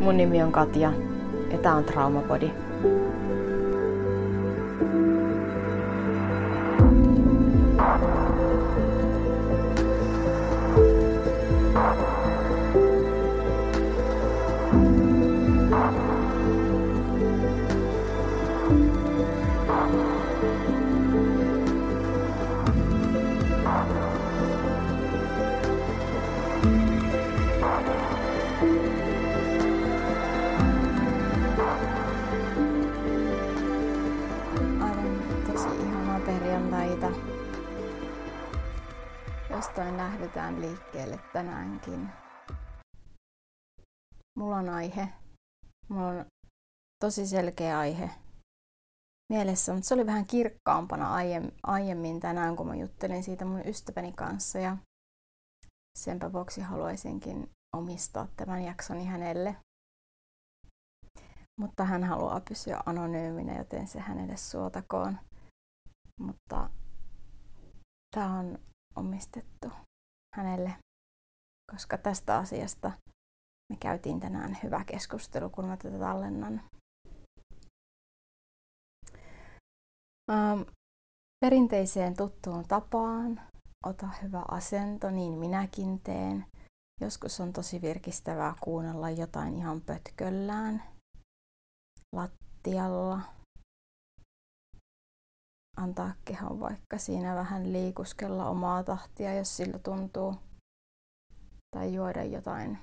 Mun nimi on Katja ja tää on Traumapodi. Jostain lähdetään liikkeelle tänäänkin. Mulla on aihe. Mulla on tosi selkeä aihe mielessä, mutta se oli vähän kirkkaampana aiemmin tänään, kun mä juttelin siitä mun ystäväni kanssa ja senpä vuoksi haluaisinkin omistaa tämän jaksoni hänelle. Mutta hän haluaa pysyä anonyyminä, joten se hänelle suotakoon. Mutta tämä on omistettu hänelle, koska tästä asiasta me käytiin tänään hyvä keskustelu, kun mä tätä tallennan. Ähm, perinteiseen tuttuun tapaan ota hyvä asento, niin minäkin teen. Joskus on tosi virkistävää kuunnella jotain ihan pötköllään lattialla. Antaa kehon vaikka siinä vähän liikuskella omaa tahtia, jos sillä tuntuu. Tai juoda jotain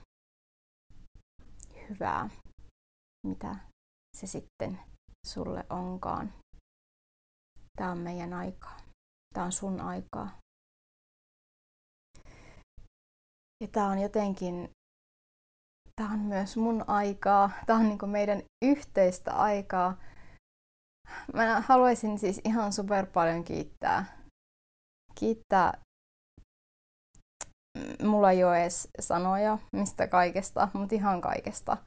hyvää, mitä se sitten sulle onkaan. Tämä on meidän aikaa. Tämä on sun aikaa. Ja tämä on jotenkin, tämä on myös mun aikaa. Tämä on niin meidän yhteistä aikaa. Mä haluaisin siis ihan super paljon kiittää. Kiittää. Mulla ei ole edes sanoja mistä kaikesta, mutta ihan kaikesta.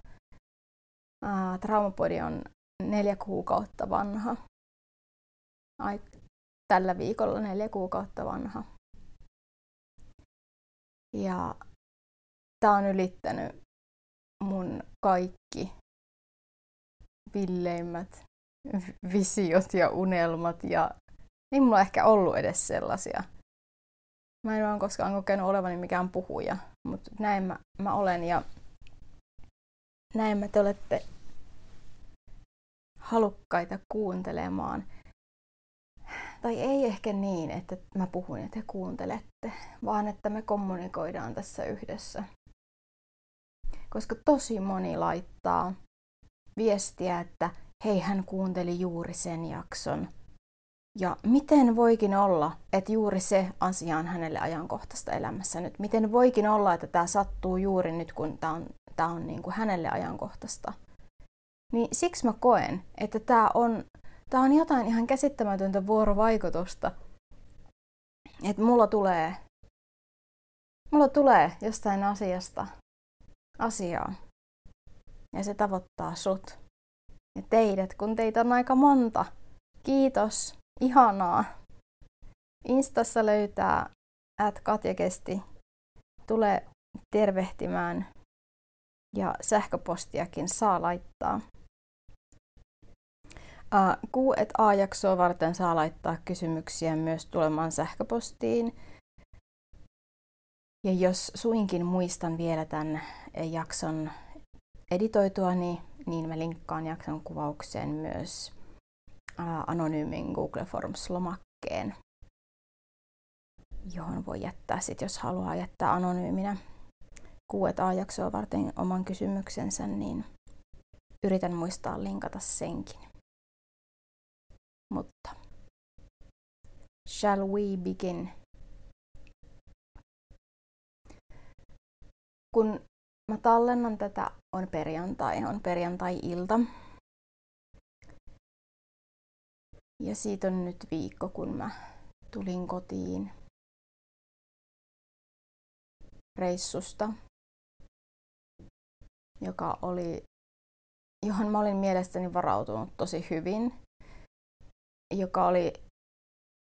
Traumapodi on neljä kuukautta vanha. Ai, tällä viikolla neljä kuukautta vanha. Ja tämä on ylittänyt mun kaikki villeimmät visiot ja unelmat ja ei mulla ehkä ollut edes sellaisia. Mä en vaan koskaan kokenut olevani mikään puhuja, mutta näin mä, mä olen ja näin mä te olette halukkaita kuuntelemaan tai ei ehkä niin, että mä puhun ja te kuuntelette, vaan että me kommunikoidaan tässä yhdessä. Koska tosi moni laittaa viestiä, että hei hän kuunteli juuri sen jakson. Ja miten voikin olla, että juuri se asia on hänelle ajankohtaista elämässä nyt? Miten voikin olla, että tämä sattuu juuri nyt, kun tämä on, tää on niin kuin hänelle ajankohtaista? Niin siksi mä koen, että tämä on Tämä on jotain ihan käsittämätöntä vuorovaikutusta. Että mulla tulee, mulla tulee jostain asiasta asiaa. Ja se tavoittaa sut. Ja teidät, kun teitä on aika monta. Kiitos. Ihanaa. Instassa löytää at Katja Kesti. Tule tervehtimään. Ja sähköpostiakin saa laittaa. Q&A-jaksoa varten saa laittaa kysymyksiä myös tulemaan sähköpostiin. Ja jos suinkin muistan vielä tämän jakson editoitua, niin, niin mä linkkaan jakson kuvaukseen myös anonyymin Google Forms-lomakkeen, johon voi jättää sit, jos haluaa jättää anonyyminä Q&A-jaksoa varten oman kysymyksensä, niin yritän muistaa linkata senkin. Mutta shall we begin? Kun mä tallennan tätä, on perjantai, on perjantai-ilta. Ja siitä on nyt viikko, kun mä tulin kotiin reissusta, joka oli, johon mä olin mielestäni varautunut tosi hyvin joka oli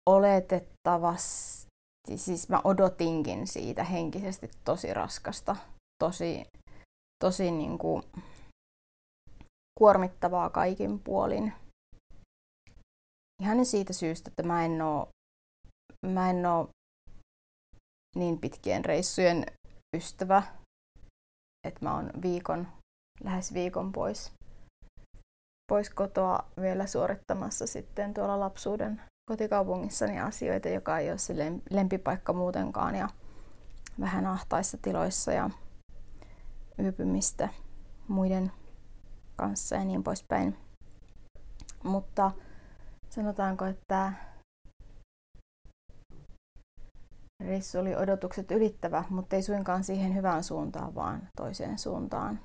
oletettavasti siis mä odotinkin siitä henkisesti tosi raskasta, tosi, tosi niin kuin kuormittavaa kaikin puolin. Ihan siitä syystä, että mä en oo, mä en oo niin pitkien reissujen ystävä, että mä oon viikon, lähes viikon pois, pois kotoa vielä suorittamassa sitten tuolla lapsuuden kotikaupungissani asioita, joka ei ole se lempipaikka muutenkaan ja vähän ahtaissa tiloissa ja yöpymistä muiden kanssa ja niin poispäin. Mutta sanotaanko, että reissu oli odotukset ylittävä, mutta ei suinkaan siihen hyvään suuntaan, vaan toiseen suuntaan.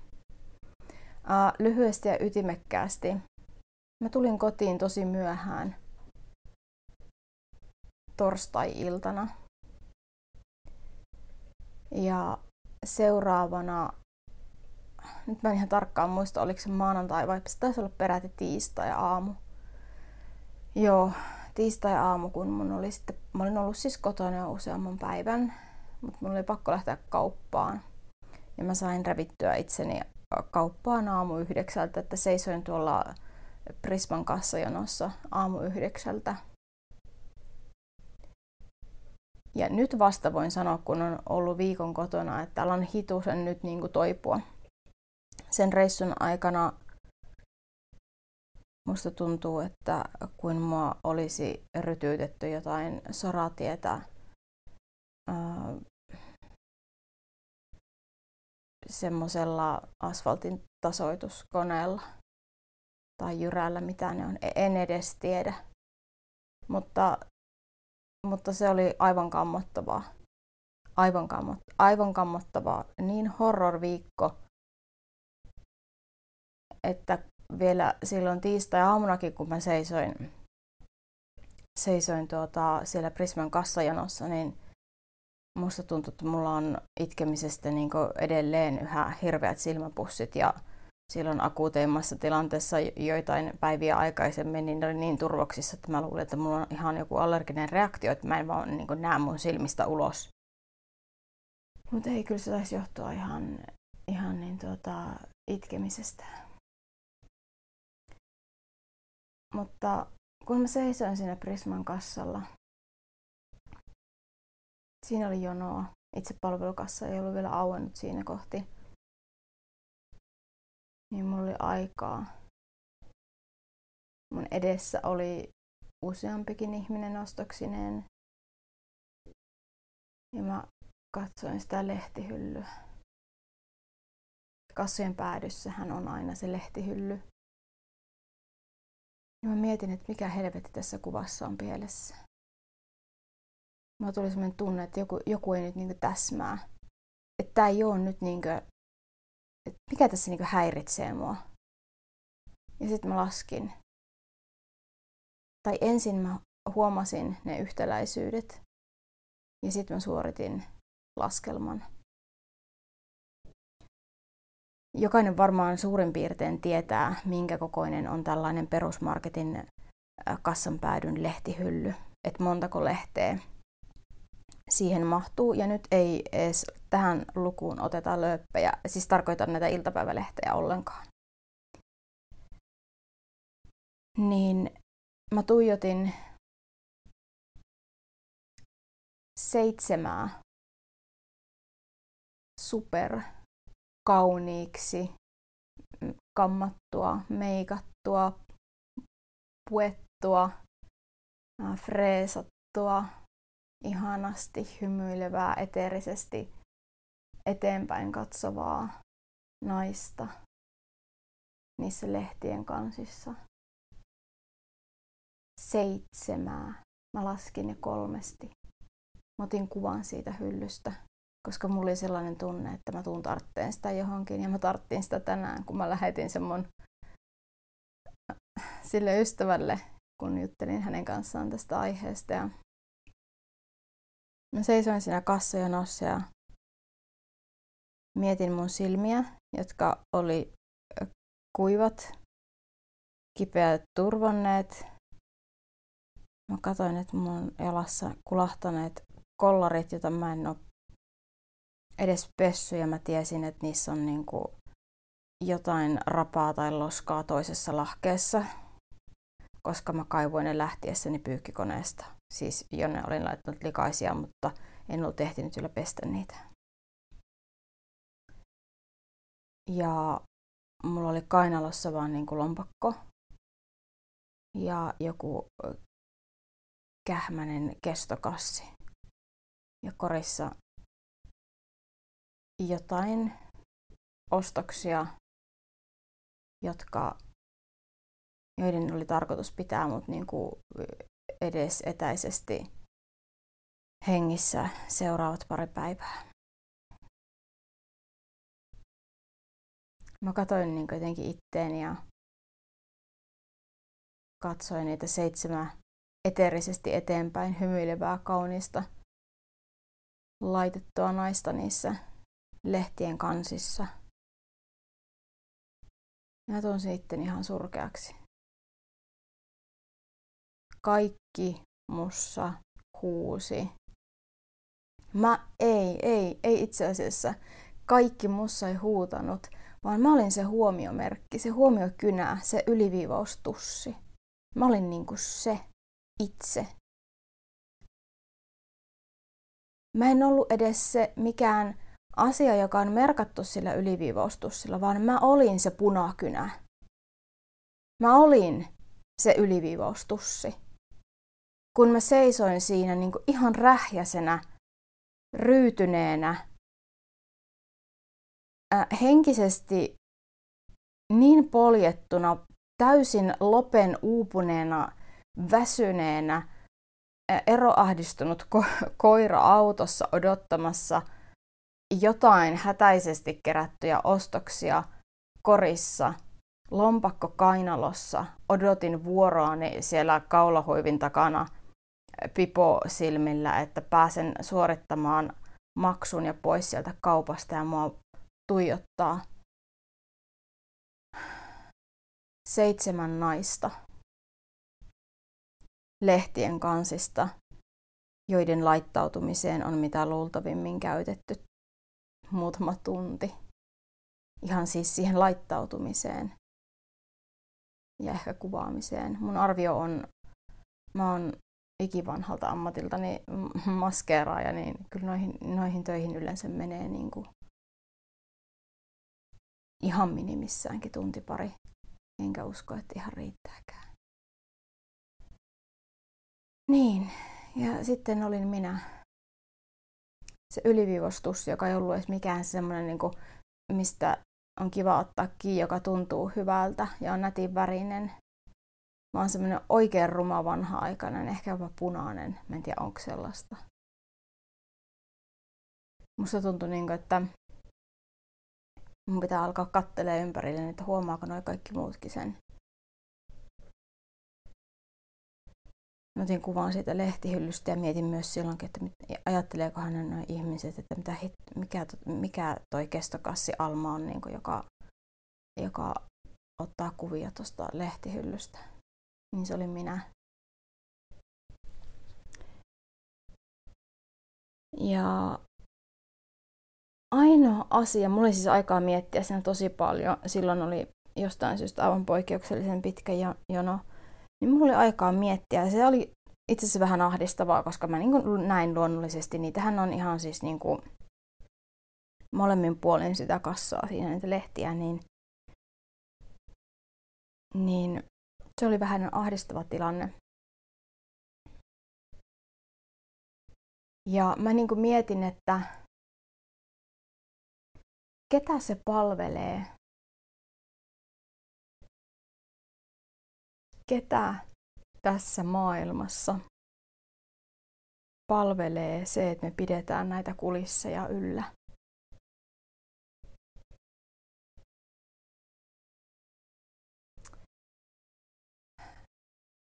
Uh, lyhyesti ja ytimekkäästi. Mä tulin kotiin tosi myöhään torstai-iltana. Ja seuraavana, nyt mä en ihan tarkkaan muista, oliko se maanantai vai se taisi olla peräti tiistai-aamu. Joo, tiistai-aamu, kun mun oli sitten, mä olin ollut siis kotona jo useamman päivän, mutta mun oli pakko lähteä kauppaan. Ja mä sain revittyä itseni kauppaan aamu yhdeksältä, että seisoin tuolla Prisman kassajonossa aamu yhdeksältä Ja nyt vasta voin sanoa, kun on ollut viikon kotona, että alan hitusen nyt niin kuin toipua. Sen reissun aikana musta tuntuu, että kuin mua olisi rytyytetty jotain soratietä semmoisella asfaltin tasoituskoneella tai jyrällä, mitä ne on. En edes tiedä. Mutta mutta se oli aivan kammottavaa. Aivan, kammot, aivan kammottavaa. Niin horror-viikko, että vielä silloin tiistai-aamunakin, kun mä seisoin, seisoin tuota, siellä Prisman kassajanossa, niin musta tuntui, että mulla on itkemisestä niin edelleen yhä hirveät silmäpussit ja silloin akuuteimmassa tilanteessa joitain päiviä aikaisemmin, niin ne oli niin turvoksissa, että mä luulin, että mulla on ihan joku allerginen reaktio, että mä en vaan niin näe mun silmistä ulos. Mutta ei, kyllä se taisi johtua ihan, ihan niin tuota, itkemisestä. Mutta kun mä seisoin siinä Prisman kassalla, siinä oli jonoa. Itse palvelukassa ei ollut vielä auennut siinä kohti niin mulla oli aikaa. Mun edessä oli useampikin ihminen ostoksineen. Ja mä katsoin sitä lehtihyllyä. Kassojen päädyssähän on aina se lehtihylly. Ja mä mietin, että mikä helvetti tässä kuvassa on pielessä. Mä tuli sellainen tunne, että joku, joku ei nyt niinku täsmää. Että tää ei ole nyt niinku että mikä tässä niinku häiritsee mua. Ja sitten mä laskin. Tai ensin mä huomasin ne yhtäläisyydet ja sitten mä suoritin laskelman. Jokainen varmaan suurin piirtein tietää, minkä kokoinen on tällainen perusmarketin kassan päädyn lehtihylly, että montako lehteä siihen mahtuu. Ja nyt ei edes tähän lukuun oteta lööppejä, siis tarkoitan näitä iltapäivälehtejä ollenkaan. Niin mä tuijotin seitsemää super kauniiksi kammattua, meikattua, puettua, freesattua, ihanasti hymyilevää, eteerisesti eteenpäin katsovaa naista niissä lehtien kansissa. Seitsemää. Mä laskin ne kolmesti. Mä otin kuvan siitä hyllystä, koska mulla oli sellainen tunne, että mä tuun tartteen sitä johonkin. Ja mä tarttiin sitä tänään, kun mä lähetin sen mun sille ystävälle, kun juttelin hänen kanssaan tästä aiheesta. Ja Mä seisoin siinä kassajonossa ja mietin mun silmiä, jotka oli kuivat, kipeät turvonneet. Mä katsoin, että mun jalassa kulahtaneet kollarit, joita mä en ole edes pessy ja mä tiesin, että niissä on niinku jotain rapaa tai loskaa toisessa lahkeessa, koska mä kaivoin ne lähtiessäni pyykkikoneesta. Siis jonne olin laittanut likaisia, mutta en ollut ehtinyt kyllä pestä niitä. Ja mulla oli kainalossa vaan niin kuin lompakko ja joku kähmänen kestokassi. Ja korissa jotain ostoksia, jotka, joiden oli tarkoitus pitää mut niin kuin edes etäisesti hengissä seuraavat pari päivää. Mä katsoin niin jotenkin itteeni ja katsoin niitä seitsemää eteerisesti eteenpäin hymyilevää kaunista laitettua naista niissä lehtien kansissa. Mä tunsin itteni ihan surkeaksi. Kaikki mussa huusi. Mä ei, ei, ei itse asiassa. Kaikki mussa ei huutanut, vaan mä olin se huomiomerkki, se huomiokynä, se yliviivaustussi. Mä olin niinku se itse. Mä en ollut edes se mikään asia, joka on merkattu sillä yliviivaustussilla, vaan mä olin se punakynä. Mä olin se yliviivaustussi. Kun mä seisoin siinä niin kuin ihan rähjäsenä, ryytyneenä, äh, henkisesti niin poljettuna, täysin lopen uupuneena, väsyneenä, äh, eroahdistunut ko- koira autossa odottamassa jotain hätäisesti kerättyjä ostoksia korissa, lompakko kainalossa, odotin vuoroani siellä kaulahuivin takana pipo silmillä, että pääsen suorittamaan maksun ja pois sieltä kaupasta ja mua tuijottaa seitsemän naista lehtien kansista, joiden laittautumiseen on mitä luultavimmin käytetty muutama tunti. Ihan siis siihen laittautumiseen ja ehkä kuvaamiseen. Mun arvio on, mä oon ikivanhalta ammatiltani maskeeraaja, niin kyllä noihin, noihin töihin yleensä menee niin kuin ihan minimissäänkin tunti pari. Enkä usko, että ihan riittääkään. Niin, ja sitten olin minä. Se yliviivostus, joka ei ollut edes mikään semmoinen, niin kuin, mistä on kiva ottaa kiinni, joka tuntuu hyvältä ja on nätin värinen. Oon semmoinen oikein ruma vanha-aikainen, ehkä jopa punainen. Mä en tiedä, onko sellaista. Musta tuntui niin kuin, että mun pitää alkaa kattelee ympärille, että huomaako noi kaikki muutkin sen. Mä otin kuvan siitä lehtihyllystä ja mietin myös silloinkin, että ajatteleekohan ne nuo ihmiset, että mitä hit, mikä, mikä toi kestokassi Alma on, niin kuin, joka, joka ottaa kuvia tuosta lehtihyllystä. Niin se oli minä. Ja ainoa asia, mulla oli siis aikaa miettiä siinä tosi paljon, silloin oli jostain syystä aivan poikkeuksellisen pitkä jono, niin mulla oli aikaa miettiä. Se oli itse asiassa vähän ahdistavaa, koska mä niin näin luonnollisesti. Niitähän on ihan siis niin kuin molemmin puolin sitä kassaa siinä niitä lehtiä, niin, niin se oli vähän ahdistava tilanne. Ja mä niin kuin mietin, että ketä se palvelee? Ketä tässä maailmassa palvelee se, että me pidetään näitä kulisseja yllä?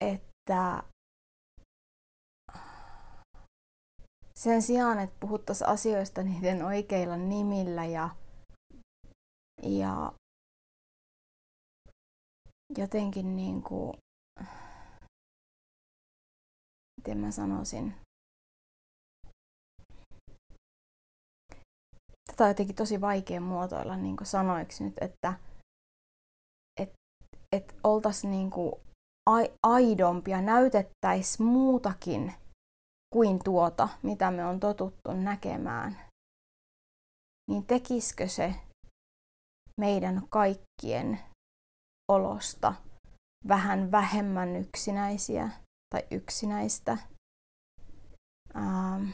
Että sen sijaan, että puhuttaisiin asioista niiden oikeilla nimillä ja ja jotenkin niin kuin, miten mä sanoisin, tätä on jotenkin tosi vaikea muotoilla niin sanoiksi nyt, että et, et oltaisiin niin aidompia, näytettäisiin muutakin kuin tuota, mitä me on totuttu näkemään, niin tekisikö se meidän kaikkien olosta vähän vähemmän yksinäisiä tai yksinäistä, ähm,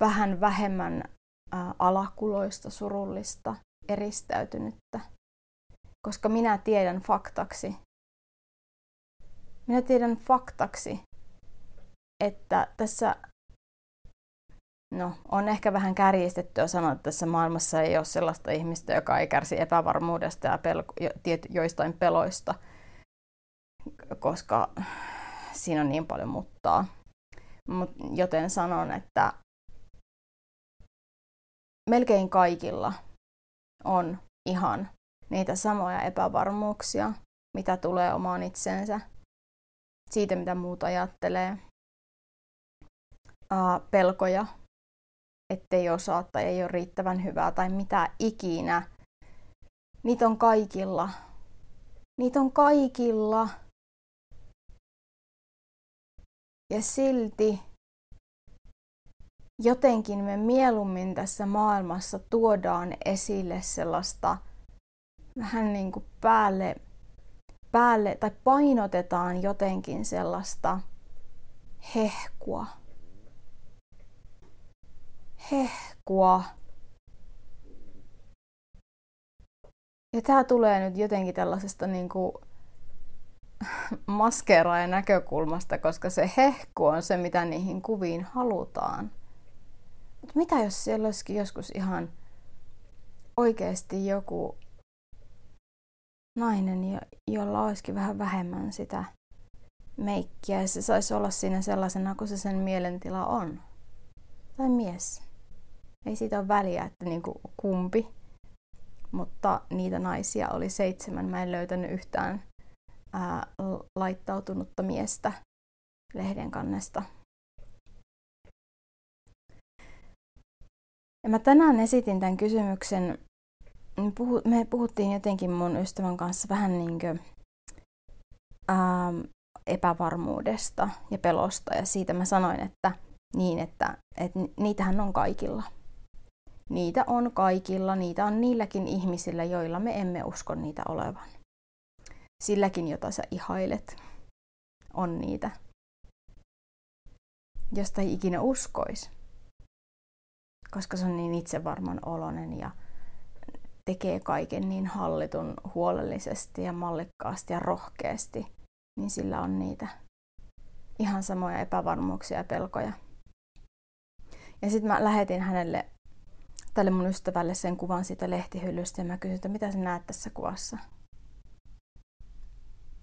vähän vähemmän äh, alakuloista, surullista, eristäytynyttä. Koska minä tiedän faktaksi, minä tiedän faktaksi, että tässä No, on ehkä vähän kärjistettyä sanoa, että tässä maailmassa ei ole sellaista ihmistä, joka ei kärsi epävarmuudesta ja pelko, joistain peloista, koska siinä on niin paljon muttaa. Mut, joten sanon, että melkein kaikilla on ihan niitä samoja epävarmuuksia, mitä tulee omaan itsensä, siitä mitä muut ajattelee, pelkoja, ettei osaa tai ei ole riittävän hyvää tai mitä ikinä. Niitä on kaikilla. Niitä on kaikilla. Ja silti jotenkin me mieluummin tässä maailmassa tuodaan esille sellaista vähän niin kuin päälle, päälle tai painotetaan jotenkin sellaista hehkua hehkua. Ja tämä tulee nyt jotenkin tällaisesta niin kuin maskeeraajan näkökulmasta, koska se hehku on se, mitä niihin kuviin halutaan. Mutta mitä jos siellä olisikin joskus ihan oikeasti joku nainen, jolla olisikin vähän vähemmän sitä meikkiä ja se saisi olla siinä sellaisena kuin se sen mielentila on. Tai mies. Ei siitä ole väliä, että niin kuin kumpi. Mutta niitä naisia oli seitsemän. Mä en löytänyt yhtään ää, laittautunutta miestä lehden kannesta. Ja mä tänään esitin tämän kysymyksen. Me puhuttiin jotenkin mun ystävän kanssa vähän niin kuin, ää, epävarmuudesta ja pelosta. Ja siitä mä sanoin, että niin, että, että niitähän on kaikilla. Niitä on kaikilla, niitä on niilläkin ihmisillä, joilla me emme usko niitä olevan. Silläkin, jota sä ihailet, on niitä, josta ei ikinä uskois. Koska se on niin itsevarman olonen ja tekee kaiken niin hallitun huolellisesti ja mallikkaasti ja rohkeasti, niin sillä on niitä ihan samoja epävarmuuksia ja pelkoja. Ja sitten mä lähetin hänelle tälle mun ystävälle sen kuvan siitä lehtihyllystä ja mä kysyin, että mitä sä näet tässä kuvassa.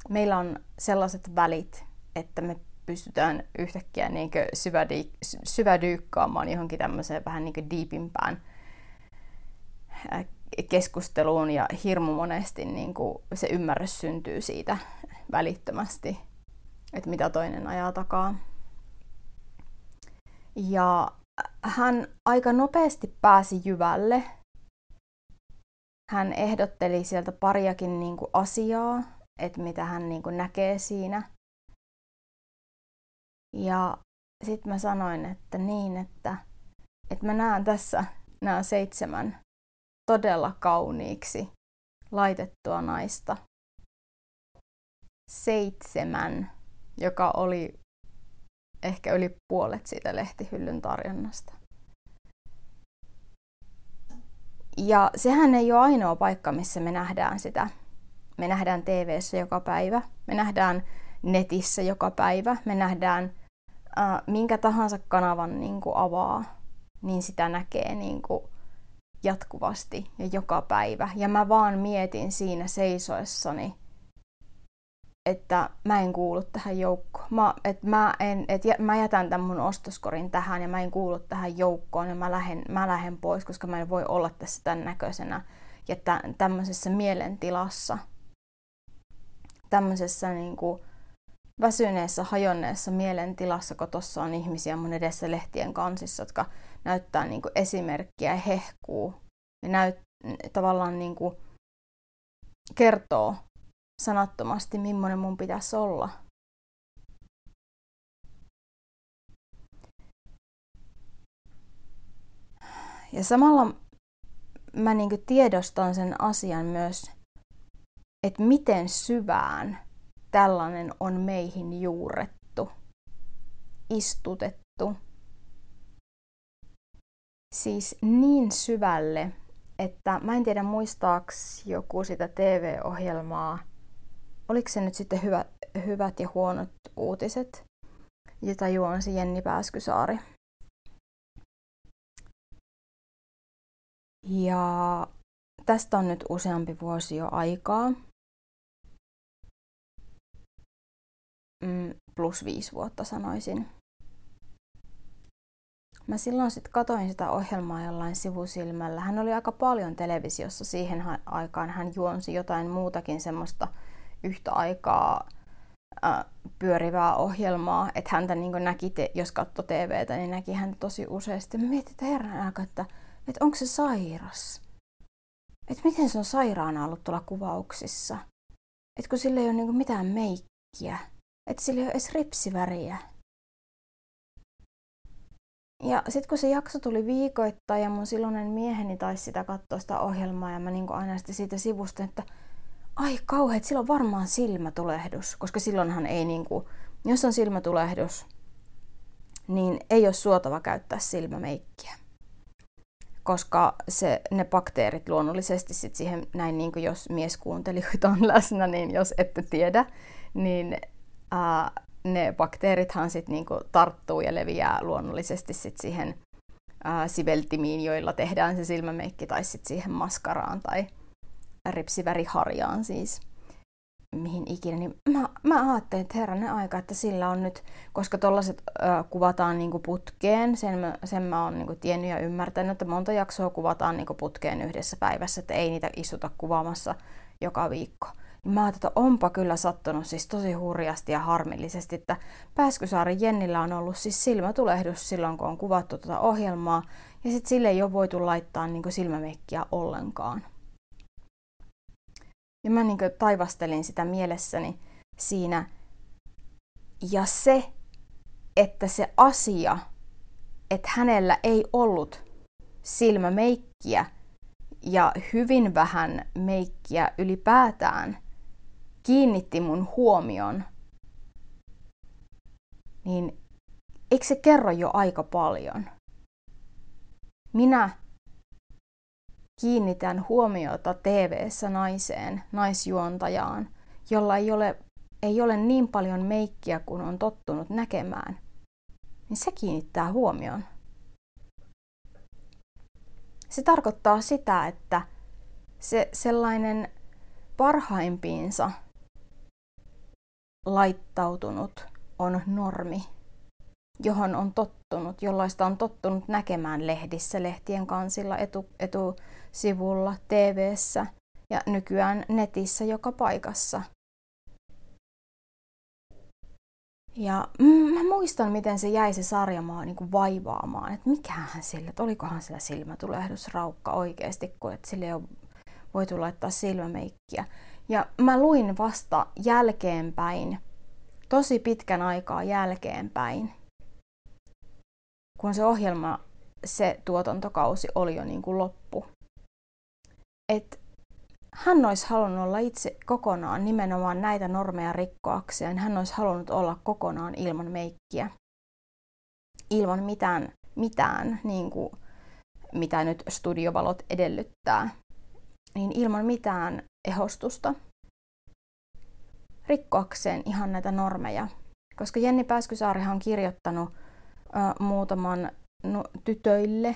Meillä on sellaiset välit, että me pystytään yhtäkkiä niin syvädi- syvädyykkaamaan johonkin tämmöiseen vähän niin diipimpään keskusteluun ja hirmu monesti niin kuin se ymmärrys syntyy siitä välittömästi, että mitä toinen ajaa takaa. Ja hän aika nopeasti pääsi jyvälle. Hän ehdotteli sieltä pariakin niin kuin asiaa, että mitä hän niin kuin näkee siinä. Ja sitten mä sanoin, että niin, että, että mä näen tässä nämä seitsemän todella kauniiksi laitettua naista. Seitsemän, joka oli ehkä yli puolet siitä lehtihyllyn tarjonnasta. Ja sehän ei ole ainoa paikka, missä me nähdään sitä. Me nähdään tv joka päivä, me nähdään netissä joka päivä, me nähdään äh, minkä tahansa kanavan niin kuin avaa, niin sitä näkee niin kuin jatkuvasti ja joka päivä. Ja mä vaan mietin siinä seisoessani, että mä en kuulu tähän joukkoon. Mä, et mä, en, et mä jätän tämän mun ostoskorin tähän ja mä en kuulu tähän joukkoon ja mä lähden, mä lähden pois, koska mä en voi olla tässä tämän näköisenä ja tä, tämmöisessä mielentilassa. Tämmöisessä niin kuin, väsyneessä, hajonneessa mielentilassa, kun tuossa on ihmisiä mun edessä lehtien kansissa, jotka näyttää niin kuin esimerkkiä ja hehkuu. Ja näyt, tavallaan niin kuin kertoo sanattomasti, millainen mun pitäisi olla. Ja samalla mä niin tiedostan sen asian myös, että miten syvään tällainen on meihin juurettu, istutettu. Siis niin syvälle, että mä en tiedä muistaaks joku sitä TV-ohjelmaa, oliko se nyt sitten hyvä, hyvät ja huonot uutiset, jota juonsi Jenni Pääskysaari. Ja tästä on nyt useampi vuosi jo aikaa. Mm, plus viisi vuotta sanoisin. Mä silloin sitten katoin sitä ohjelmaa jollain sivusilmällä. Hän oli aika paljon televisiossa siihen aikaan. Hän juonsi jotain muutakin semmoista yhtä aikaa äh, pyörivää ohjelmaa, että häntä niin näki, te, jos katsoi TVtä, niin näki hän tosi useasti. Mietin, että herran aika, että, että onko se sairas? Että miten se on sairaana ollut tuolla kuvauksissa? Että kun sillä ei ole niin mitään meikkiä. Että sillä ei ole edes ripsiväriä. Ja sitten kun se jakso tuli viikoittain ja mun silloinen mieheni taisi sitä katsoa sitä ohjelmaa ja mä niin aina sitten siitä sivusta, että ai kauheet, sillä on varmaan silmätulehdus, koska silloinhan ei niin kuin, jos on silmätulehdus, niin ei ole suotava käyttää silmämeikkiä. Koska se, ne bakteerit luonnollisesti sit siihen, näin niin kuin jos mieskuuntelijoita on läsnä, niin jos ette tiedä, niin ää, ne bakteerithan sitten niinku tarttuu ja leviää luonnollisesti sit siihen ää, siveltimiin, joilla tehdään se silmämeikki, tai sitten siihen maskaraan tai ripsiväriharjaan siis, mihin ikinä. Niin mä, mä ajattelin, että herranen aika, että sillä on nyt, koska tollaset kuvataan niinku putkeen, sen mä, sen mä oon niinku tiennyt ja ymmärtänyt, että monta jaksoa kuvataan niinku putkeen yhdessä päivässä, että ei niitä istuta kuvaamassa joka viikko. Mä ajattelin, että onpa kyllä sattunut siis tosi hurjasti ja harmillisesti, että Pääskysaari Jennillä on ollut siis silmätulehdus silloin, kun on kuvattu tuota ohjelmaa, ja sitten sille ei ole voitu laittaa niin silmämekkiä ollenkaan. Ja mä niin taivastelin sitä mielessäni siinä. Ja se, että se asia, että hänellä ei ollut silmämeikkiä ja hyvin vähän meikkiä ylipäätään – kiinnitti mun huomion, niin eikö se kerro jo aika paljon? Minä kiinnitän huomiota tv naiseen, naisjuontajaan, jolla ei ole, ei ole niin paljon meikkiä kuin on tottunut näkemään, niin se kiinnittää huomion. Se tarkoittaa sitä, että se sellainen parhaimpiinsa laittautunut on normi, johon on tottunut, jollaista on tottunut näkemään lehdissä, lehtien kansilla, etu, etusivulla, tv ja nykyään netissä joka paikassa. Ja mä muistan, miten se jäi se sarjamaa niin kuin vaivaamaan, että mikähän sillä, että olikohan sillä silmätulehdusraukka oikeasti, kun että sille ei ole voitu laittaa silmämeikkiä. Ja mä luin vasta jälkeenpäin, tosi pitkän aikaa jälkeenpäin, kun se ohjelma, se tuotantokausi oli jo niin kuin loppu. Et hän olisi halunnut olla itse kokonaan nimenomaan näitä normeja rikkoakseen. Hän olisi halunnut olla kokonaan ilman meikkiä. Ilman mitään, mitään niin kuin, mitä nyt studiovalot edellyttää. Niin ilman mitään ehostusta rikkoakseen ihan näitä normeja. Koska Jenni Pääskysaarihan on kirjoittanut ö, muutaman no, tytöille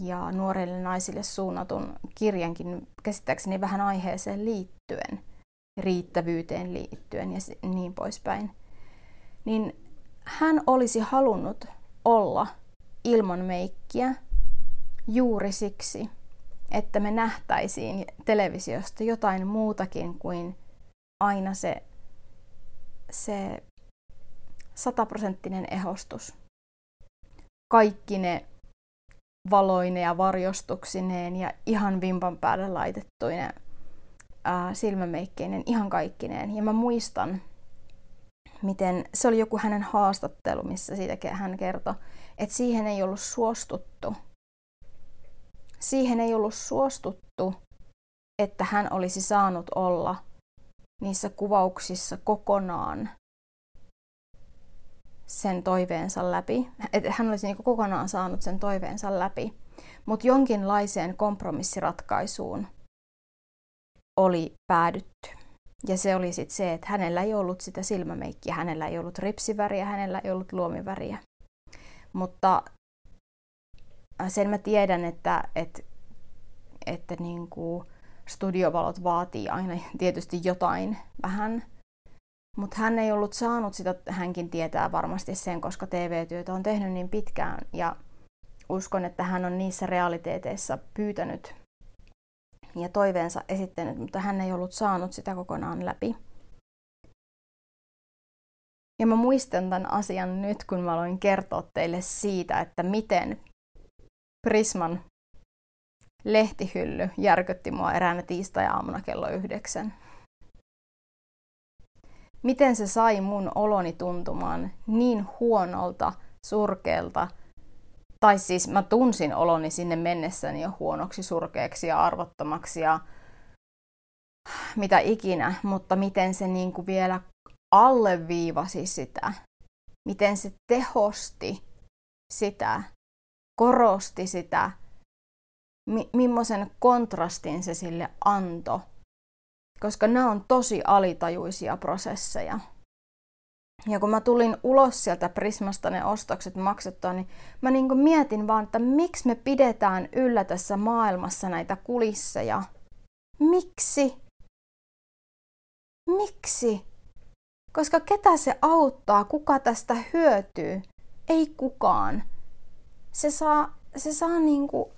ja nuorille naisille suunnatun kirjankin käsittääkseni vähän aiheeseen liittyen, riittävyyteen liittyen ja niin poispäin. Niin hän olisi halunnut olla ilman meikkiä juuri siksi, että me nähtäisiin televisiosta jotain muutakin kuin aina se, se sataprosenttinen ehostus. Kaikki ne valoine ja varjostuksineen ja ihan vimpan päälle laitettuinen silmämeikkeinen, ihan kaikkineen. Ja mä muistan, miten se oli joku hänen haastattelu, missä siitä hän kertoi, että siihen ei ollut suostuttu. Siihen ei ollut suostuttu, että hän olisi saanut olla niissä kuvauksissa kokonaan sen toiveensa läpi. Että hän olisi niin kokonaan saanut sen toiveensa läpi. Mutta jonkinlaiseen kompromissiratkaisuun oli päädytty. Ja se oli sitten se, että hänellä ei ollut sitä silmämeikkiä, hänellä ei ollut ripsiväriä, hänellä ei ollut luomiväriä. Mutta sen mä tiedän, että, että, että niin kuin studiovalot vaatii aina tietysti jotain vähän. Mutta hän ei ollut saanut sitä, hänkin tietää varmasti sen, koska TV-työtä on tehnyt niin pitkään. Ja uskon, että hän on niissä realiteeteissa pyytänyt ja toiveensa esittänyt, mutta hän ei ollut saanut sitä kokonaan läpi. Ja mä muistan tämän asian nyt, kun mä aloin kertoa teille siitä, että miten Prisman lehtihylly järkytti mua eräänä tiistai-aamuna kello yhdeksän. Miten se sai mun oloni tuntumaan niin huonolta, surkeelta, tai siis mä tunsin oloni sinne mennessäni jo huonoksi, surkeaksi ja arvottomaksi ja mitä ikinä, mutta miten se niin kuin vielä alleviivasi sitä, miten se tehosti sitä, korosti sitä, mi- millaisen kontrastin se sille antoi, koska nämä on tosi alitajuisia prosesseja. Ja kun mä tulin ulos sieltä Prismasta ne ostokset maksettua, niin mä niin mietin vaan, että miksi me pidetään yllä tässä maailmassa näitä kulisseja. Miksi? Miksi? Koska ketä se auttaa, kuka tästä hyötyy? Ei kukaan. Se saa, se saa niinku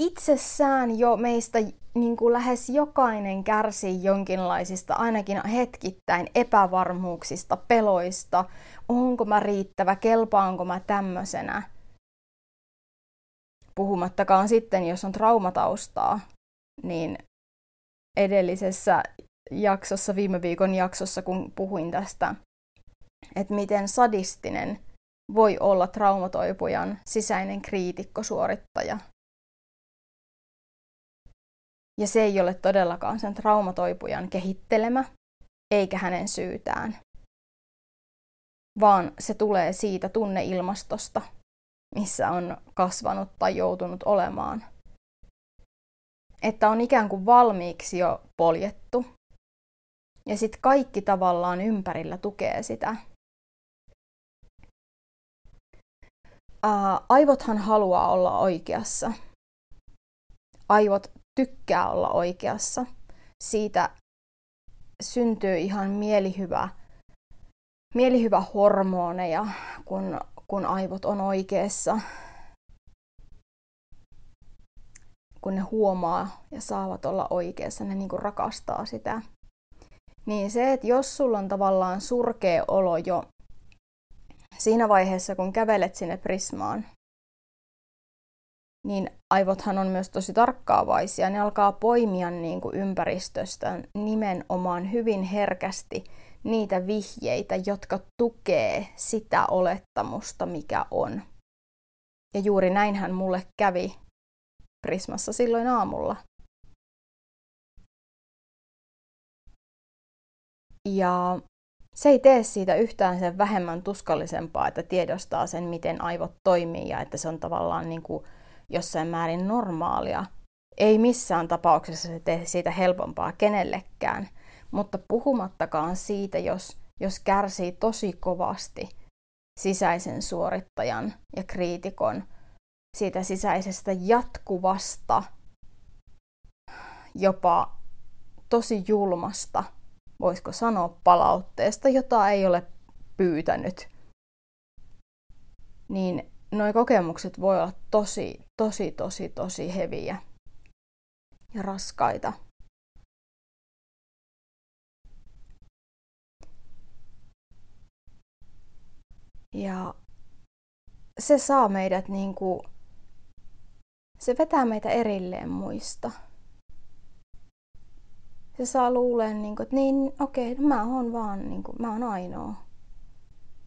itsessään jo meistä niin kuin lähes jokainen kärsii jonkinlaisista, ainakin hetkittäin, epävarmuuksista, peloista. Onko mä riittävä, kelpaanko mä tämmöisenä? Puhumattakaan sitten, jos on traumataustaa, niin edellisessä jaksossa, viime viikon jaksossa, kun puhuin tästä, että miten sadistinen voi olla traumatoipujan sisäinen kriitikkosuorittaja. Ja se ei ole todellakaan sen traumatoipujan kehittelemä, eikä hänen syytään, vaan se tulee siitä tunneilmastosta, missä on kasvanut tai joutunut olemaan. Että on ikään kuin valmiiksi jo poljettu. Ja sitten kaikki tavallaan ympärillä tukee sitä. Ää, aivothan haluaa olla oikeassa. Aivot tykkää olla oikeassa. Siitä syntyy ihan mielihyvä, mielihyvä hormoneja, kun, kun aivot on oikeassa. Kun ne huomaa ja saavat olla oikeassa, ne niinku rakastaa sitä. Niin se, että jos sulla on tavallaan surkea olo jo siinä vaiheessa, kun kävelet sinne prismaan, niin aivothan on myös tosi tarkkaavaisia. Ne alkaa poimia niin kuin ympäristöstä nimenomaan hyvin herkästi niitä vihjeitä, jotka tukee sitä olettamusta, mikä on. Ja juuri näinhän mulle kävi Prismassa silloin aamulla. Ja se ei tee siitä yhtään sen vähemmän tuskallisempaa, että tiedostaa sen, miten aivot toimii ja että se on tavallaan niin kuin jossain määrin normaalia. Ei missään tapauksessa se tee siitä helpompaa kenellekään, mutta puhumattakaan siitä, jos, jos kärsii tosi kovasti sisäisen suorittajan ja kriitikon siitä sisäisestä jatkuvasta, jopa tosi julmasta, voisiko sanoa palautteesta, jota ei ole pyytänyt, niin nuo kokemukset voi olla tosi, tosi, tosi, tosi heviä ja raskaita. Ja se saa meidät niin kuin, se vetää meitä erilleen muista. Se saa luuleen, niin kuin, että niin, okei, okay, mä oon vaan, niin kuin, mä oon ainoa.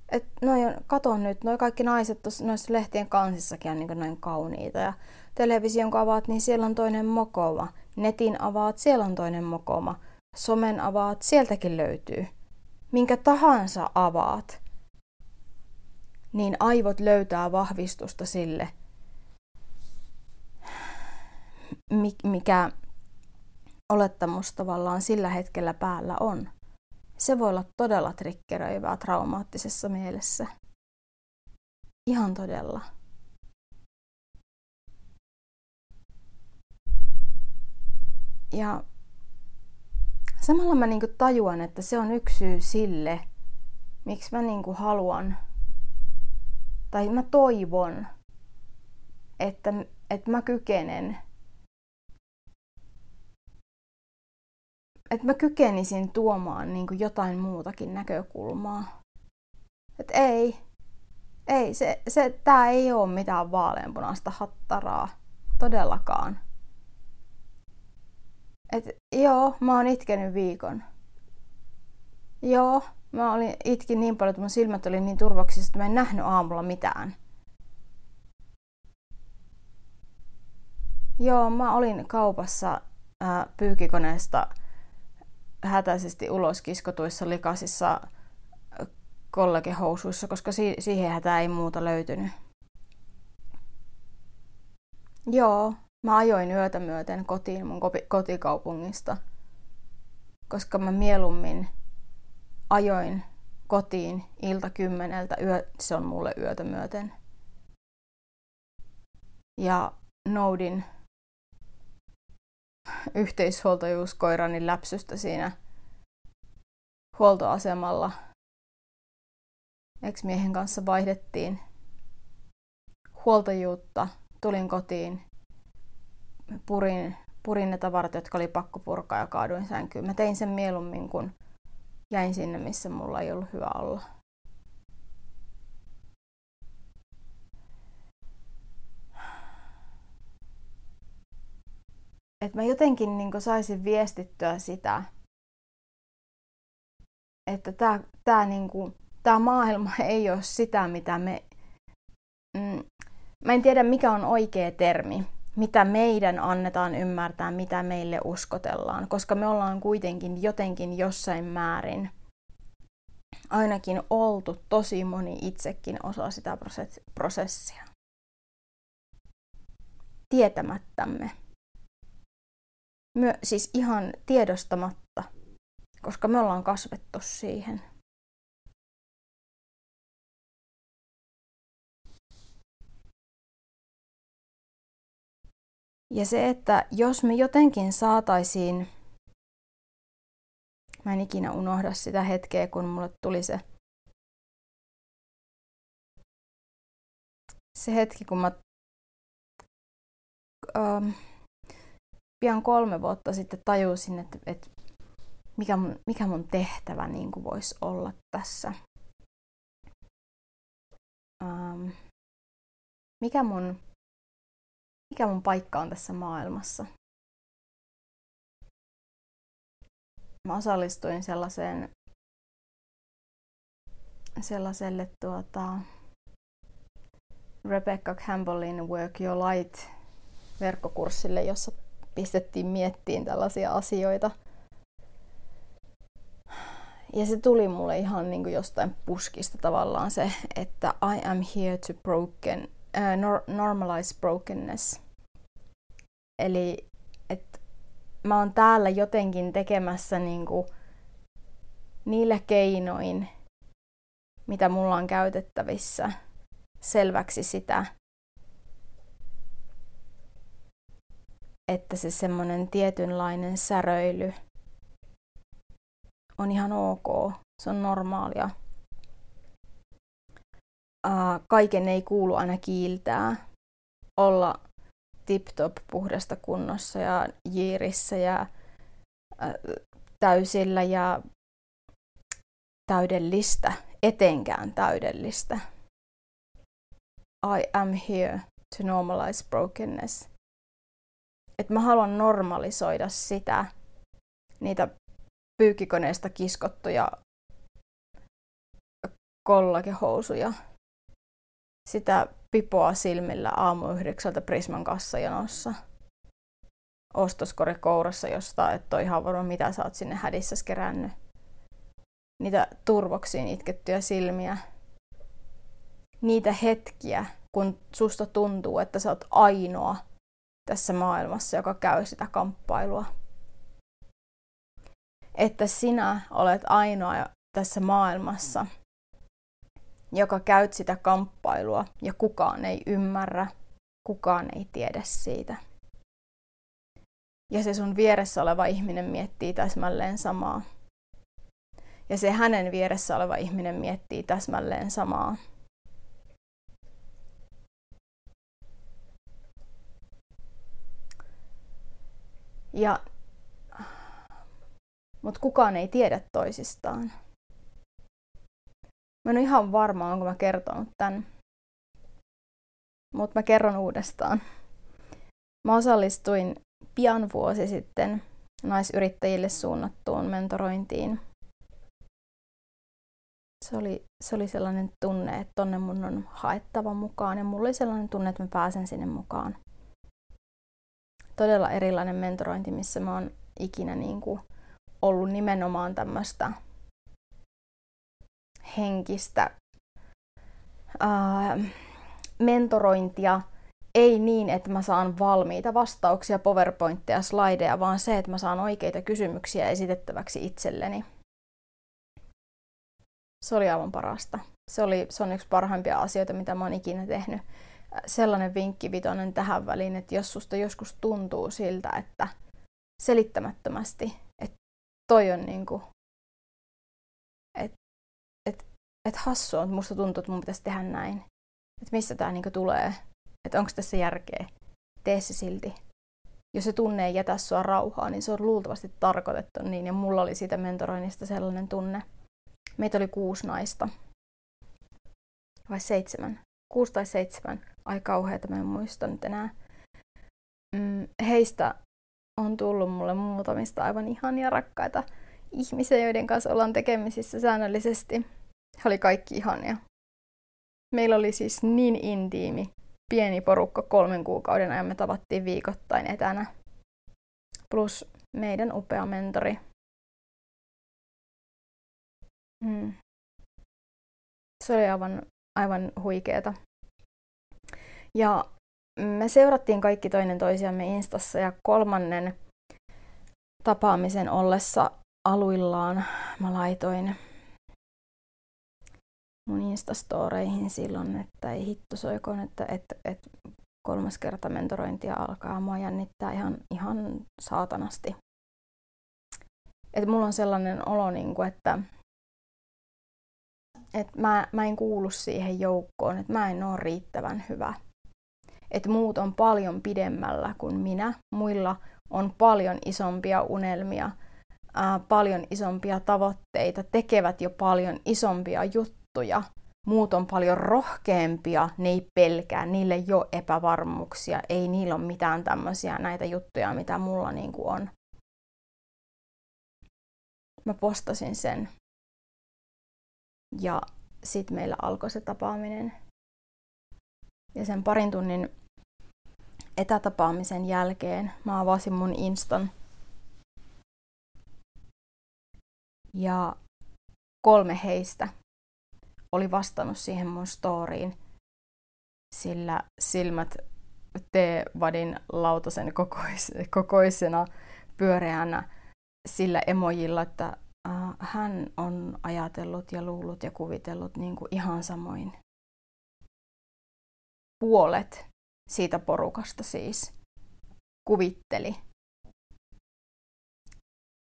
Et noi, katon nyt, noi kaikki naiset tuossa noissa lehtien kansissakin on niin noin kauniita. Ja television kun avaat, niin siellä on toinen mokoma. Netin avaat, siellä on toinen mokoma. Somen avaat, sieltäkin löytyy. Minkä tahansa avaat, niin aivot löytää vahvistusta sille, mikä olettamus tavallaan sillä hetkellä päällä on. Se voi olla todella triggeröivää traumaattisessa mielessä. Ihan todella. Ja samalla mä niinku tajuan, että se on yksi syy sille, miksi mä niinku haluan tai mä toivon, että, että mä kykenen, että mä kykenisin tuomaan niin kuin jotain muutakin näkökulmaa. Että ei, ei, se, se, tää ei ole mitään vaaleanpunaista hattaraa, todellakaan. Et joo, mä oon itkenyt viikon. Joo, Mä olin, itkin niin paljon, että mun silmät oli niin turvaksissa, että mä en nähnyt aamulla mitään. Joo, mä olin kaupassa ää, pyykikoneesta hätäisesti ulos kiskotuissa likaisissa kollegehousuissa, koska si- siihen hätä ei muuta löytynyt. Joo, mä ajoin yötä myöten kotiin mun kotikaupungista, koska mä mieluummin ajoin kotiin ilta kymmeneltä, yö, se on mulle yötä myöten. Ja noudin yhteishuoltajuuskoirani läpsystä siinä huoltoasemalla. Ex-miehen kanssa vaihdettiin huoltajuutta, tulin kotiin, purin, purin ne tavarat, jotka oli pakko purkaa ja kaaduin sänkyyn. Mä tein sen mieluummin kuin jäin sinne, missä mulla ei ollut hyvä olla. Että mä jotenkin niin saisin viestittyä sitä, että tämä tää, niin tää maailma ei ole sitä, mitä me... Mm, mä en tiedä, mikä on oikea termi, mitä meidän annetaan ymmärtää, mitä meille uskotellaan, koska me ollaan kuitenkin jotenkin jossain määrin ainakin oltu tosi moni itsekin osa sitä prosessia. Tietämättämme. Myö, siis ihan tiedostamatta, koska me ollaan kasvettu siihen. Ja se, että jos me jotenkin saataisiin, mä en ikinä unohda sitä hetkeä, kun mulle tuli se, se hetki, kun mä ähm, pian kolme vuotta sitten tajusin, että, että mikä, mun, mikä mun tehtävä niin kuin voisi olla tässä. Ähm, mikä mun mikä mun paikka on tässä maailmassa. Mä osallistuin sellaiseen sellaiselle tuota, Rebecca Campbellin Work Your Light verkkokurssille, jossa pistettiin miettiin tällaisia asioita. Ja se tuli mulle ihan niin kuin jostain puskista tavallaan se, että I am here to broken, uh, normalize brokenness. Eli että mä oon täällä jotenkin tekemässä niinku niillä keinoin, mitä mulla on käytettävissä, selväksi sitä, että se semmoinen tietynlainen säröily on ihan ok, se on normaalia. Kaiken ei kuulu aina kiiltää, olla tip-top puhdasta kunnossa ja jiirissä ja äh, täysillä ja täydellistä, etenkään täydellistä. I am here to normalize brokenness. Että mä haluan normalisoida sitä, niitä pyykkikoneesta kiskottuja kollakehousuja, sitä pipoa silmillä aamu yhdeksältä Prisman kassajonossa, ostoskori kourassa, josta et ole ihan varma, mitä sä oot sinne hädissä kerännyt. Niitä turvoksiin itkettyjä silmiä. Niitä hetkiä, kun susta tuntuu, että sä oot ainoa tässä maailmassa, joka käy sitä kamppailua. Että sinä olet ainoa tässä maailmassa, joka käyt sitä kamppailua ja kukaan ei ymmärrä, kukaan ei tiedä siitä. Ja se sun vieressä oleva ihminen miettii täsmälleen samaa. Ja se hänen vieressä oleva ihminen miettii täsmälleen samaa. Ja, mutta kukaan ei tiedä toisistaan. Mä en ole ihan varma, onko mä kertonut tämän. Mutta mä kerron uudestaan. Mä osallistuin pian vuosi sitten naisyrittäjille suunnattuun mentorointiin. Se oli, se oli sellainen tunne, että tonne mun on haettava mukaan ja mulla oli sellainen tunne, että mä pääsen sinne mukaan. Todella erilainen mentorointi, missä mä oon ikinä niin kuin ollut nimenomaan tämmöistä henkistä ää, mentorointia, ei niin, että mä saan valmiita vastauksia, powerpointteja, slideja, vaan se, että mä saan oikeita kysymyksiä esitettäväksi itselleni. Se oli aivan parasta. Se, oli, se on yksi parhaimpia asioita, mitä mä oon ikinä tehnyt. Sellainen vinkki vitonen tähän väliin, että jos susta joskus tuntuu siltä, että selittämättömästi, että toi on niinku, että et, et on, että musta tuntuu, että mun pitäisi tehdä näin. Että missä tää niinku tulee, että onko tässä järkeä, tee se silti. Jos se tunne ei jätä sua rauhaa, niin se on luultavasti tarkoitettu niin, ja mulla oli siitä mentoroinnista sellainen tunne. Meitä oli kuusi naista. Vai seitsemän? Kuusi tai seitsemän. Ai kauheeta, mä en muista nyt enää. Mm, heistä on tullut mulle muutamista aivan ihania rakkaita ihmisiä, joiden kanssa ollaan tekemisissä säännöllisesti. He oli kaikki ihania. Meillä oli siis niin intiimi, pieni porukka kolmen kuukauden ajan. Me tavattiin viikoittain etänä. Plus meidän upea mentori. Hmm. Se oli aivan, aivan huikeeta. Ja me seurattiin kaikki toinen toisiamme Instassa ja kolmannen tapaamisen ollessa aluillaan mä laitoin mun Instastoreihin silloin, että ei hitto soikoon, että, että, että kolmas kerta mentorointia alkaa. Mua jännittää ihan, ihan saatanasti. Että mulla on sellainen olo, niin kuin, että, että mä, mä en kuulu siihen joukkoon, että mä en ole riittävän hyvä. Että muut on paljon pidemmällä kuin minä. Muilla on paljon isompia unelmia, ää, paljon isompia tavoitteita, tekevät jo paljon isompia juttuja. Muut on paljon rohkeampia, ne ei pelkää, niille ei ole epävarmuuksia, ei niillä ole mitään tämmöisiä näitä juttuja, mitä mulla niin kuin on. Mä postasin sen. Ja sitten meillä alkoi se tapaaminen. Ja sen parin tunnin etätapaamisen jälkeen mä avasin mun Instan Ja kolme heistä oli vastannut siihen mun storyin, sillä silmät T-vadin lautasen kokois- kokoisena pyöreänä sillä emojilla, että äh, hän on ajatellut ja luullut ja kuvitellut niin kuin ihan samoin. Puolet siitä porukasta siis kuvitteli,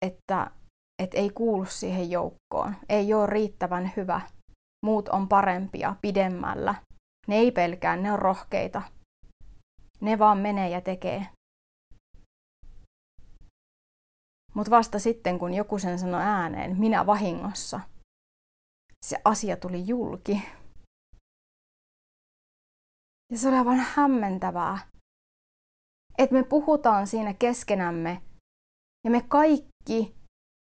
että että ei kuulu siihen joukkoon, ei ole riittävän hyvä, muut on parempia pidemmällä. Ne ei pelkää, ne on rohkeita. Ne vaan menee ja tekee. Mutta vasta sitten, kun joku sen sanoi ääneen, minä vahingossa, se asia tuli julki. Ja se oli aivan hämmentävää, että me puhutaan siinä keskenämme ja me kaikki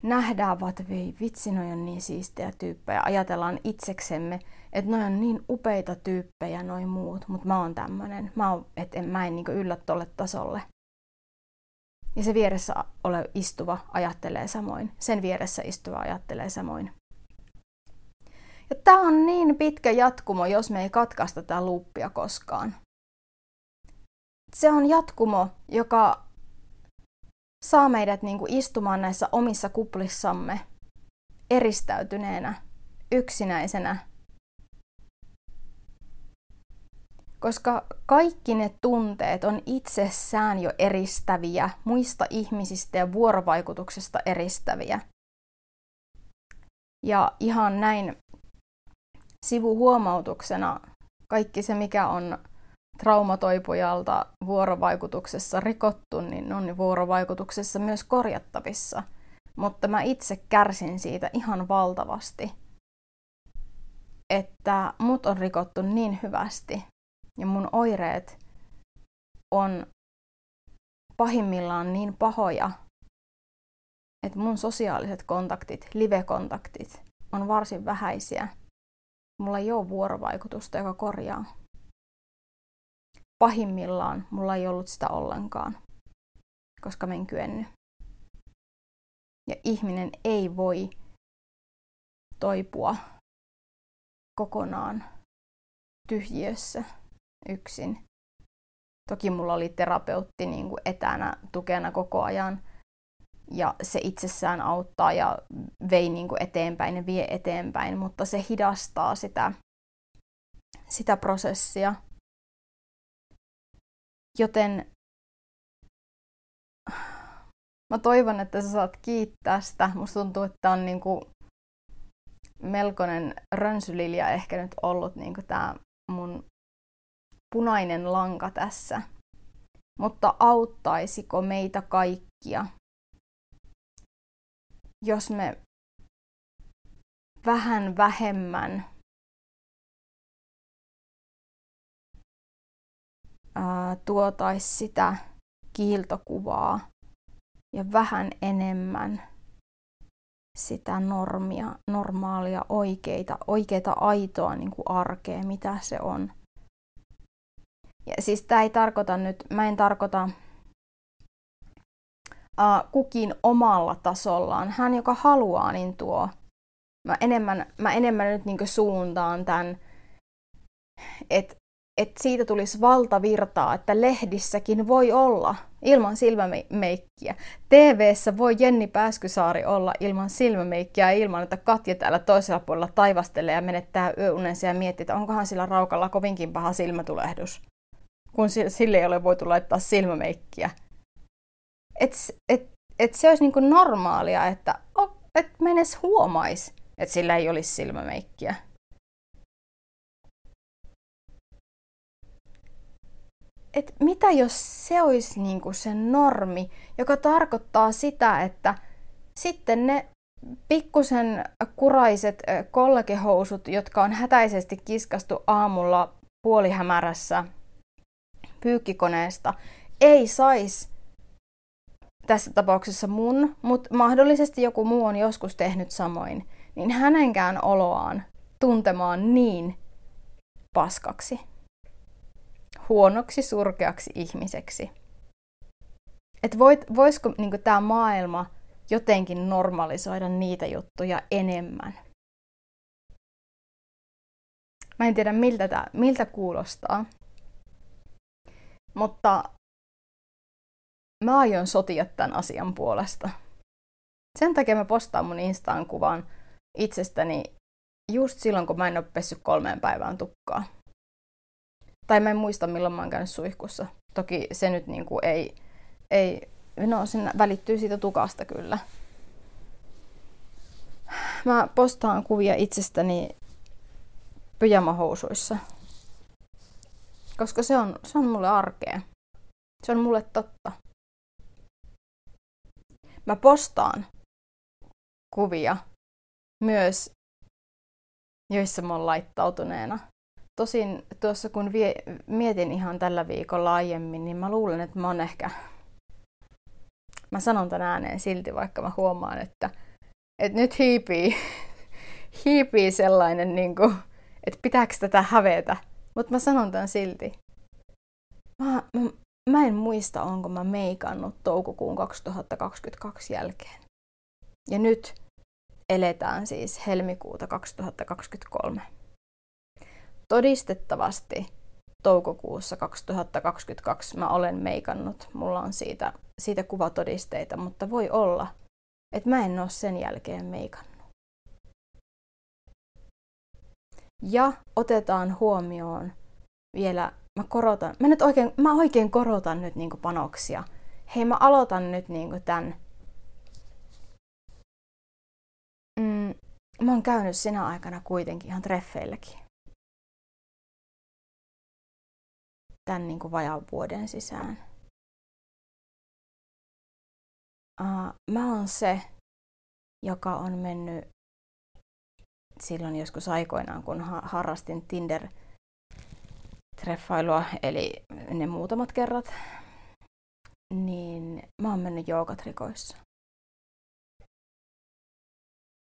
nähdään vaan, että vei vitsi, noi on niin siistejä tyyppejä. Ajatellaan itseksemme, että noi on niin upeita tyyppejä noin muut, mutta mä oon tämmönen. Mä, oon, et en, mä en niin yllä tolle tasolle. Ja se vieressä ole istuva ajattelee samoin. Sen vieressä istuva ajattelee samoin. Ja tämä on niin pitkä jatkumo, jos me ei katkaista tätä luuppia koskaan. Se on jatkumo, joka saa meidät niin kuin istumaan näissä omissa kuplissamme eristäytyneenä, yksinäisenä. Koska kaikki ne tunteet on itsessään jo eristäviä, muista ihmisistä ja vuorovaikutuksesta eristäviä. Ja ihan näin sivuhuomautuksena kaikki se, mikä on traumatoipujalta vuorovaikutuksessa rikottu, niin on vuorovaikutuksessa myös korjattavissa. Mutta mä itse kärsin siitä ihan valtavasti, että mut on rikottu niin hyvästi ja mun oireet on pahimmillaan niin pahoja, että mun sosiaaliset kontaktit, live-kontaktit on varsin vähäisiä. Mulla ei ole vuorovaikutusta, joka korjaa pahimmillaan mulla ei ollut sitä ollenkaan, koska mä en kyennyt. Ja ihminen ei voi toipua kokonaan tyhjiössä yksin. Toki mulla oli terapeutti niin kuin etänä tukena koko ajan, ja se itsessään auttaa ja vei niin kuin eteenpäin ja vie eteenpäin, mutta se hidastaa sitä, sitä prosessia – Joten mä toivon, että sä saat kiittää sitä. Musta tuntuu, että on niinku melkoinen rönsylilja ehkä nyt ollut niinku tää mun punainen lanka tässä. Mutta auttaisiko meitä kaikkia, jos me vähän vähemmän tuotaisi sitä kiiltokuvaa ja vähän enemmän sitä normia, normaalia, oikeita, oikeita aitoa niin kuin arkea, mitä se on. Ja siis tämä ei tarkoita nyt, mä en tarkoita kukin omalla tasollaan. Hän, joka haluaa, niin tuo. Mä enemmän, mä enemmän nyt niin suuntaan tämän, että että siitä tulisi valtavirtaa, että lehdissäkin voi olla ilman silmämeikkiä. tv voi Jenni Pääskysaari olla ilman silmämeikkiä ilman, että Katja täällä toisella puolella taivastelee ja menettää yöunensa ja miettii, että onkohan sillä raukalla kovinkin paha silmätulehdus, kun sille ei ole voitu laittaa silmämeikkiä. Et, et, et se olisi niinku normaalia, että et mä edes huomais, että sillä ei olisi silmämeikkiä. että mitä jos se olisi niin kuin se normi, joka tarkoittaa sitä, että sitten ne pikkusen kuraiset kollegehousut, jotka on hätäisesti kiskastu aamulla puolihämärässä pyykkikoneesta, ei saisi tässä tapauksessa mun, mutta mahdollisesti joku muu on joskus tehnyt samoin, niin hänenkään oloaan tuntemaan niin paskaksi huonoksi, surkeaksi ihmiseksi. Että voit, voisiko niin tämä maailma jotenkin normalisoida niitä juttuja enemmän. Mä en tiedä, miltä, tää, miltä kuulostaa. Mutta mä aion sotia tämän asian puolesta. Sen takia mä postaan mun Instaan kuvan itsestäni just silloin, kun mä en ole pessy kolmeen päivään tukkaa. Tai mä en muista, milloin mä oon käynyt suihkussa. Toki se nyt niinku ei, ei, no sinne välittyy siitä tukasta kyllä. Mä postaan kuvia itsestäni pyjamahousuissa. Koska se on, se on mulle arkea. Se on mulle totta. Mä postaan kuvia myös, joissa mä oon laittautuneena tosin tuossa kun vie, mietin ihan tällä viikolla aiemmin, niin mä luulen, että mä oon ehkä... Mä sanon tän ääneen silti, vaikka mä huomaan, että, että nyt hiipii, hiipii sellainen, niin kuin, että pitääkö tätä hävetä. Mutta mä sanon tän silti. Mä, mä en muista, onko mä meikannut toukokuun 2022 jälkeen. Ja nyt eletään siis helmikuuta 2023. Todistettavasti toukokuussa 2022 mä olen meikannut. Mulla on siitä, siitä kuvatodisteita, mutta voi olla, että mä en ole sen jälkeen meikannut. Ja otetaan huomioon vielä, mä korotan, mä nyt oikein, mä oikein korotan nyt niin panoksia. Hei, mä aloitan nyt niin tämän mm, mä oon käynyt sinä aikana kuitenkin ihan treffeilläkin. Tän niin kuin vajaan vuoden sisään. Uh, mä oon se, joka on mennyt silloin joskus aikoinaan, kun harrastin Tinder-treffailua, eli ne muutamat kerrat, niin mä oon mennyt joogatrikoissa.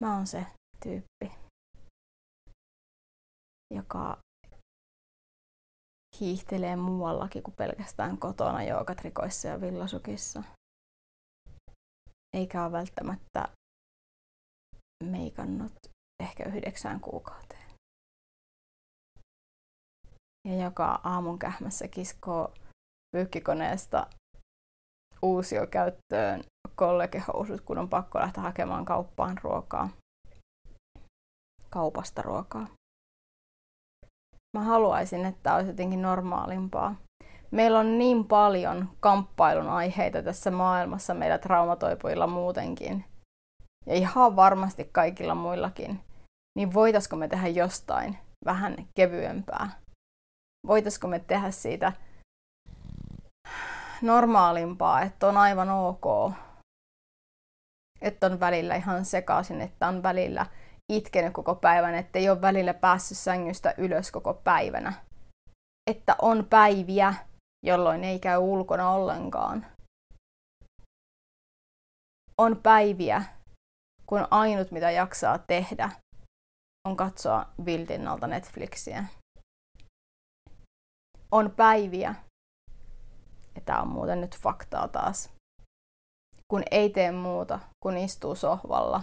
Mä oon se tyyppi, joka hiihtelee muuallakin kuin pelkästään kotona joogatrikoissa ja villasukissa. Eikä ole välttämättä meikannut ehkä yhdeksään kuukauteen. Ja joka aamun kähmässä kiskoo pyykkikoneesta uusio käyttöön kollegehousut, kun on pakko lähteä hakemaan kauppaan ruokaa. Kaupasta ruokaa. Mä haluaisin, että olisi jotenkin normaalimpaa. Meillä on niin paljon kamppailun aiheita tässä maailmassa meillä traumatoipujilla muutenkin. Ja ihan varmasti kaikilla muillakin. Niin voitaisiko me tehdä jostain vähän kevyempää? Voitaisiko me tehdä siitä normaalimpaa, että on aivan ok että on välillä ihan sekaisin, että on välillä itkenyt koko päivän, että ei ole välillä päässyt sängystä ylös koko päivänä. Että on päiviä, jolloin ei käy ulkona ollenkaan. On päiviä, kun ainut mitä jaksaa tehdä on katsoa viltinnalta Netflixiä. On päiviä, ja tämä on muuten nyt faktaa taas, kun ei tee muuta, kun istuu sohvalla,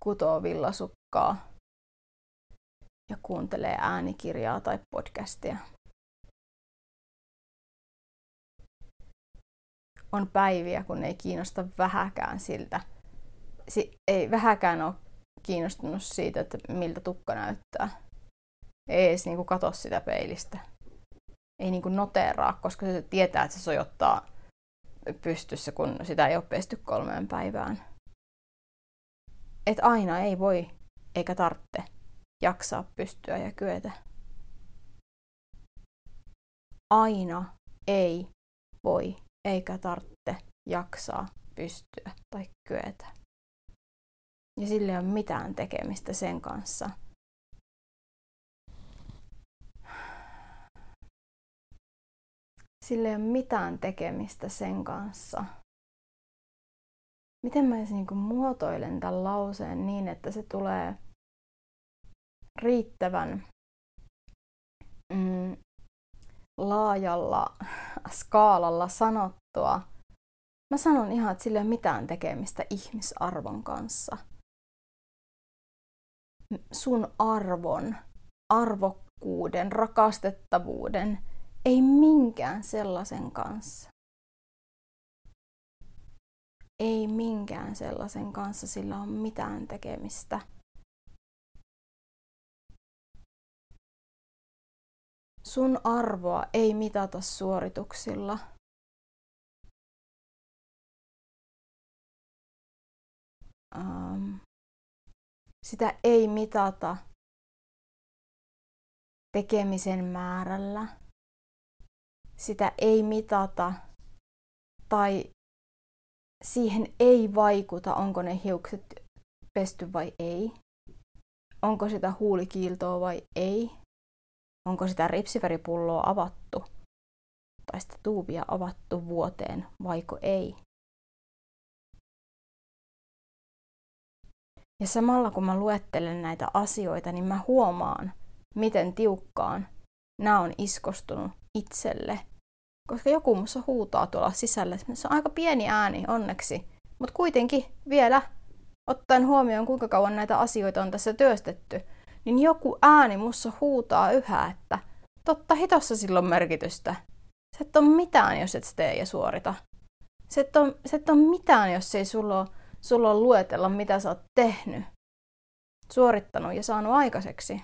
kutoo villasukkaa ja kuuntelee äänikirjaa tai podcastia. On päiviä, kun ei kiinnosta vähäkään siltä. Si- ei vähäkään ole kiinnostunut siitä, että miltä tukka näyttää. Ei edes niinku katso sitä peilistä. Ei niinku noteeraa, koska se tietää, että se sojottaa pystyssä, kun sitä ei ole pesty kolmeen päivään. Et aina ei voi eikä tarvitse jaksaa pystyä ja kyetä. Aina ei voi eikä tarvitse jaksaa pystyä tai kyetä. Ja sillä ei ole mitään tekemistä sen kanssa, sillä ei ole mitään tekemistä sen kanssa. Miten mä edes niin muotoilen tämän lauseen niin, että se tulee riittävän mm, laajalla skaalalla sanottua. Mä sanon ihan, että sillä ei ole mitään tekemistä ihmisarvon kanssa. Sun arvon, arvokkuuden, rakastettavuuden, ei minkään sellaisen kanssa. Ei minkään sellaisen kanssa sillä on mitään tekemistä. Sun arvoa ei mitata suorituksilla. Um, sitä ei mitata tekemisen määrällä sitä ei mitata tai siihen ei vaikuta, onko ne hiukset pesty vai ei. Onko sitä huulikiiltoa vai ei. onko sitä ripsiveripulloa avattu tai sitä tuubia avattu vuoteen vaiko ei. Ja samalla kun mä luettelen näitä asioita, niin mä huomaan, miten tiukkaan nämä on iskostunut itselle. Koska joku musta huutaa tuolla sisällä. Se on aika pieni ääni, onneksi. Mutta kuitenkin vielä, ottaen huomioon kuinka kauan näitä asioita on tässä työstetty, niin joku ääni mussa huutaa yhä, että totta hitossa silloin merkitystä. Se et ole mitään, jos et tee ja suorita. Se et ole, se et ole mitään, jos ei sulla sulla ole luetella, mitä sä oot tehnyt, suorittanut ja saanut aikaiseksi.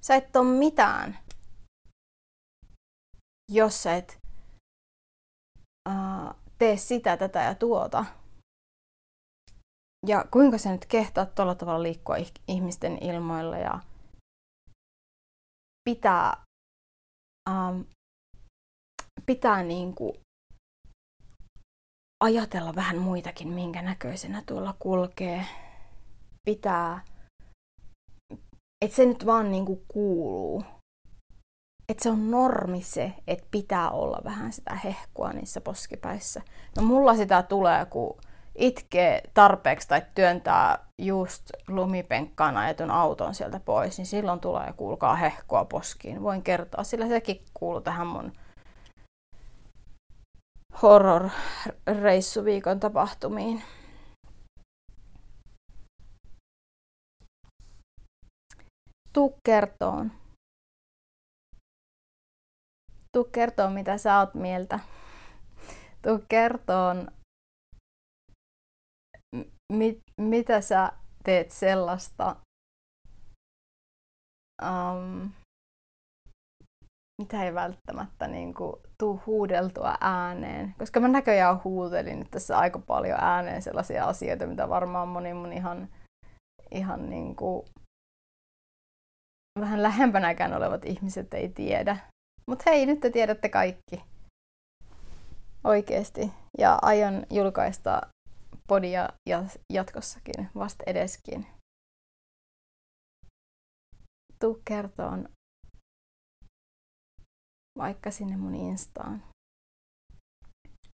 Sä et ole mitään, jos sä et uh, tee sitä, tätä ja tuota. Ja kuinka sä nyt kehtaat tuolla tavalla liikkua ihmisten ilmoilla ja pitää, um, pitää niinku ajatella vähän muitakin, minkä näköisenä tuolla kulkee. Pitää, että se nyt vaan niinku kuuluu. Että se on normi se, että pitää olla vähän sitä hehkua niissä poskipäissä. No mulla sitä tulee, kun itkee tarpeeksi tai työntää just lumipenkkaan ajetun auton sieltä pois, niin silloin tulee kuulkaa hehkua poskiin. Voin kertoa, sillä sekin kuuluu tähän mun horror-reissuviikon tapahtumiin. Tuu kertoon. Tuu kertoa, mitä sä oot mieltä. Tuu kertoon, mit, mitä sä teet sellaista, um, mitä ei välttämättä niin kuin, tuu huudeltua ääneen. Koska mä näköjään huutelin nyt tässä aika paljon ääneen sellaisia asioita, mitä varmaan moni mun ihan, ihan niin kuin, vähän lähempänäkään olevat ihmiset ei tiedä. Mutta hei, nyt te tiedätte kaikki. Oikeesti. Ja aion julkaista podia jatkossakin, vasta edeskin. Tuu kertoon vaikka sinne mun instaan.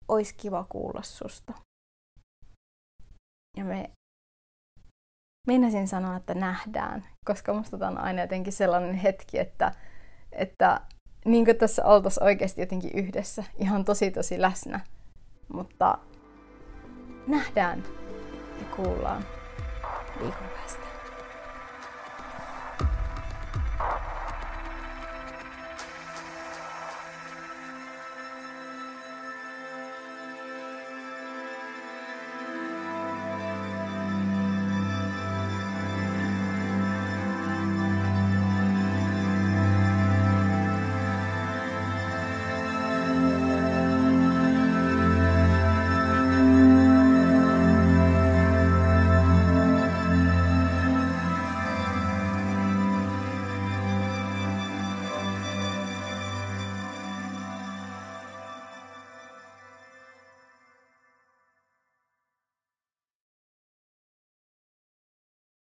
Ois kiva kuulla susta. Ja me meinasin sanoa, että nähdään, koska musta on aina jotenkin sellainen hetki, että, että niin kuin tässä oltaisiin oikeasti jotenkin yhdessä, ihan tosi tosi läsnä. Mutta nähdään ja kuullaan viikolla.